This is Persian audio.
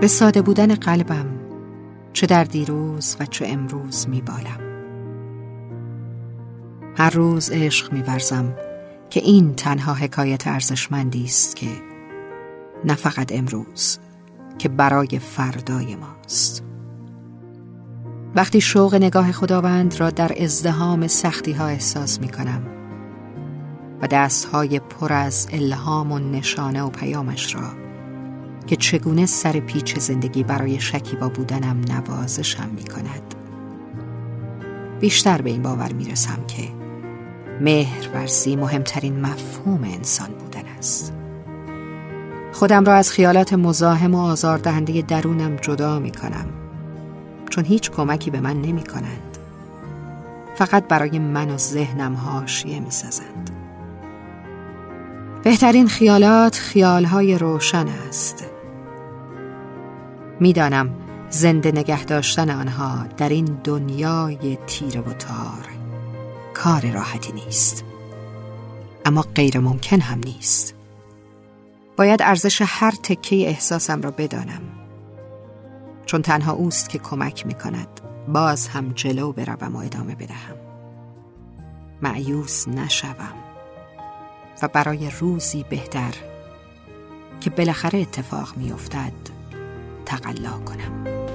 به ساده بودن قلبم چه در دیروز و چه امروز میبالم هر روز عشق میورزم که این تنها حکایت ارزشمندی است که نه فقط امروز که برای فردای ماست. وقتی شوق نگاه خداوند را در ازدهام سختی ها احساس می کنم و دستهای پر از الهام و نشانه و پیامش را که چگونه سر پیچ زندگی برای شکیبا بودنم نوازشم می کند بیشتر به این باور می رسم که مهر ورزی مهمترین مفهوم انسان بودن است. خودم را از خیالات مزاحم و آزاردهنده درونم جدا می کنم چون هیچ کمکی به من نمی کنند فقط برای من و ذهنم هاشیه می سازند بهترین خیالات خیالهای روشن است. می‌دانم زنده نگه داشتن آنها در این دنیای تیره و تار کار راحتی نیست. اما غیر ممکن هم نیست. باید ارزش هر تکه احساسم را بدانم. چون تنها اوست که کمک می کند باز هم جلو بروم و ادامه بدهم. معیوس نشوم و برای روزی بهتر که بالاخره اتفاق می تقلا کنم.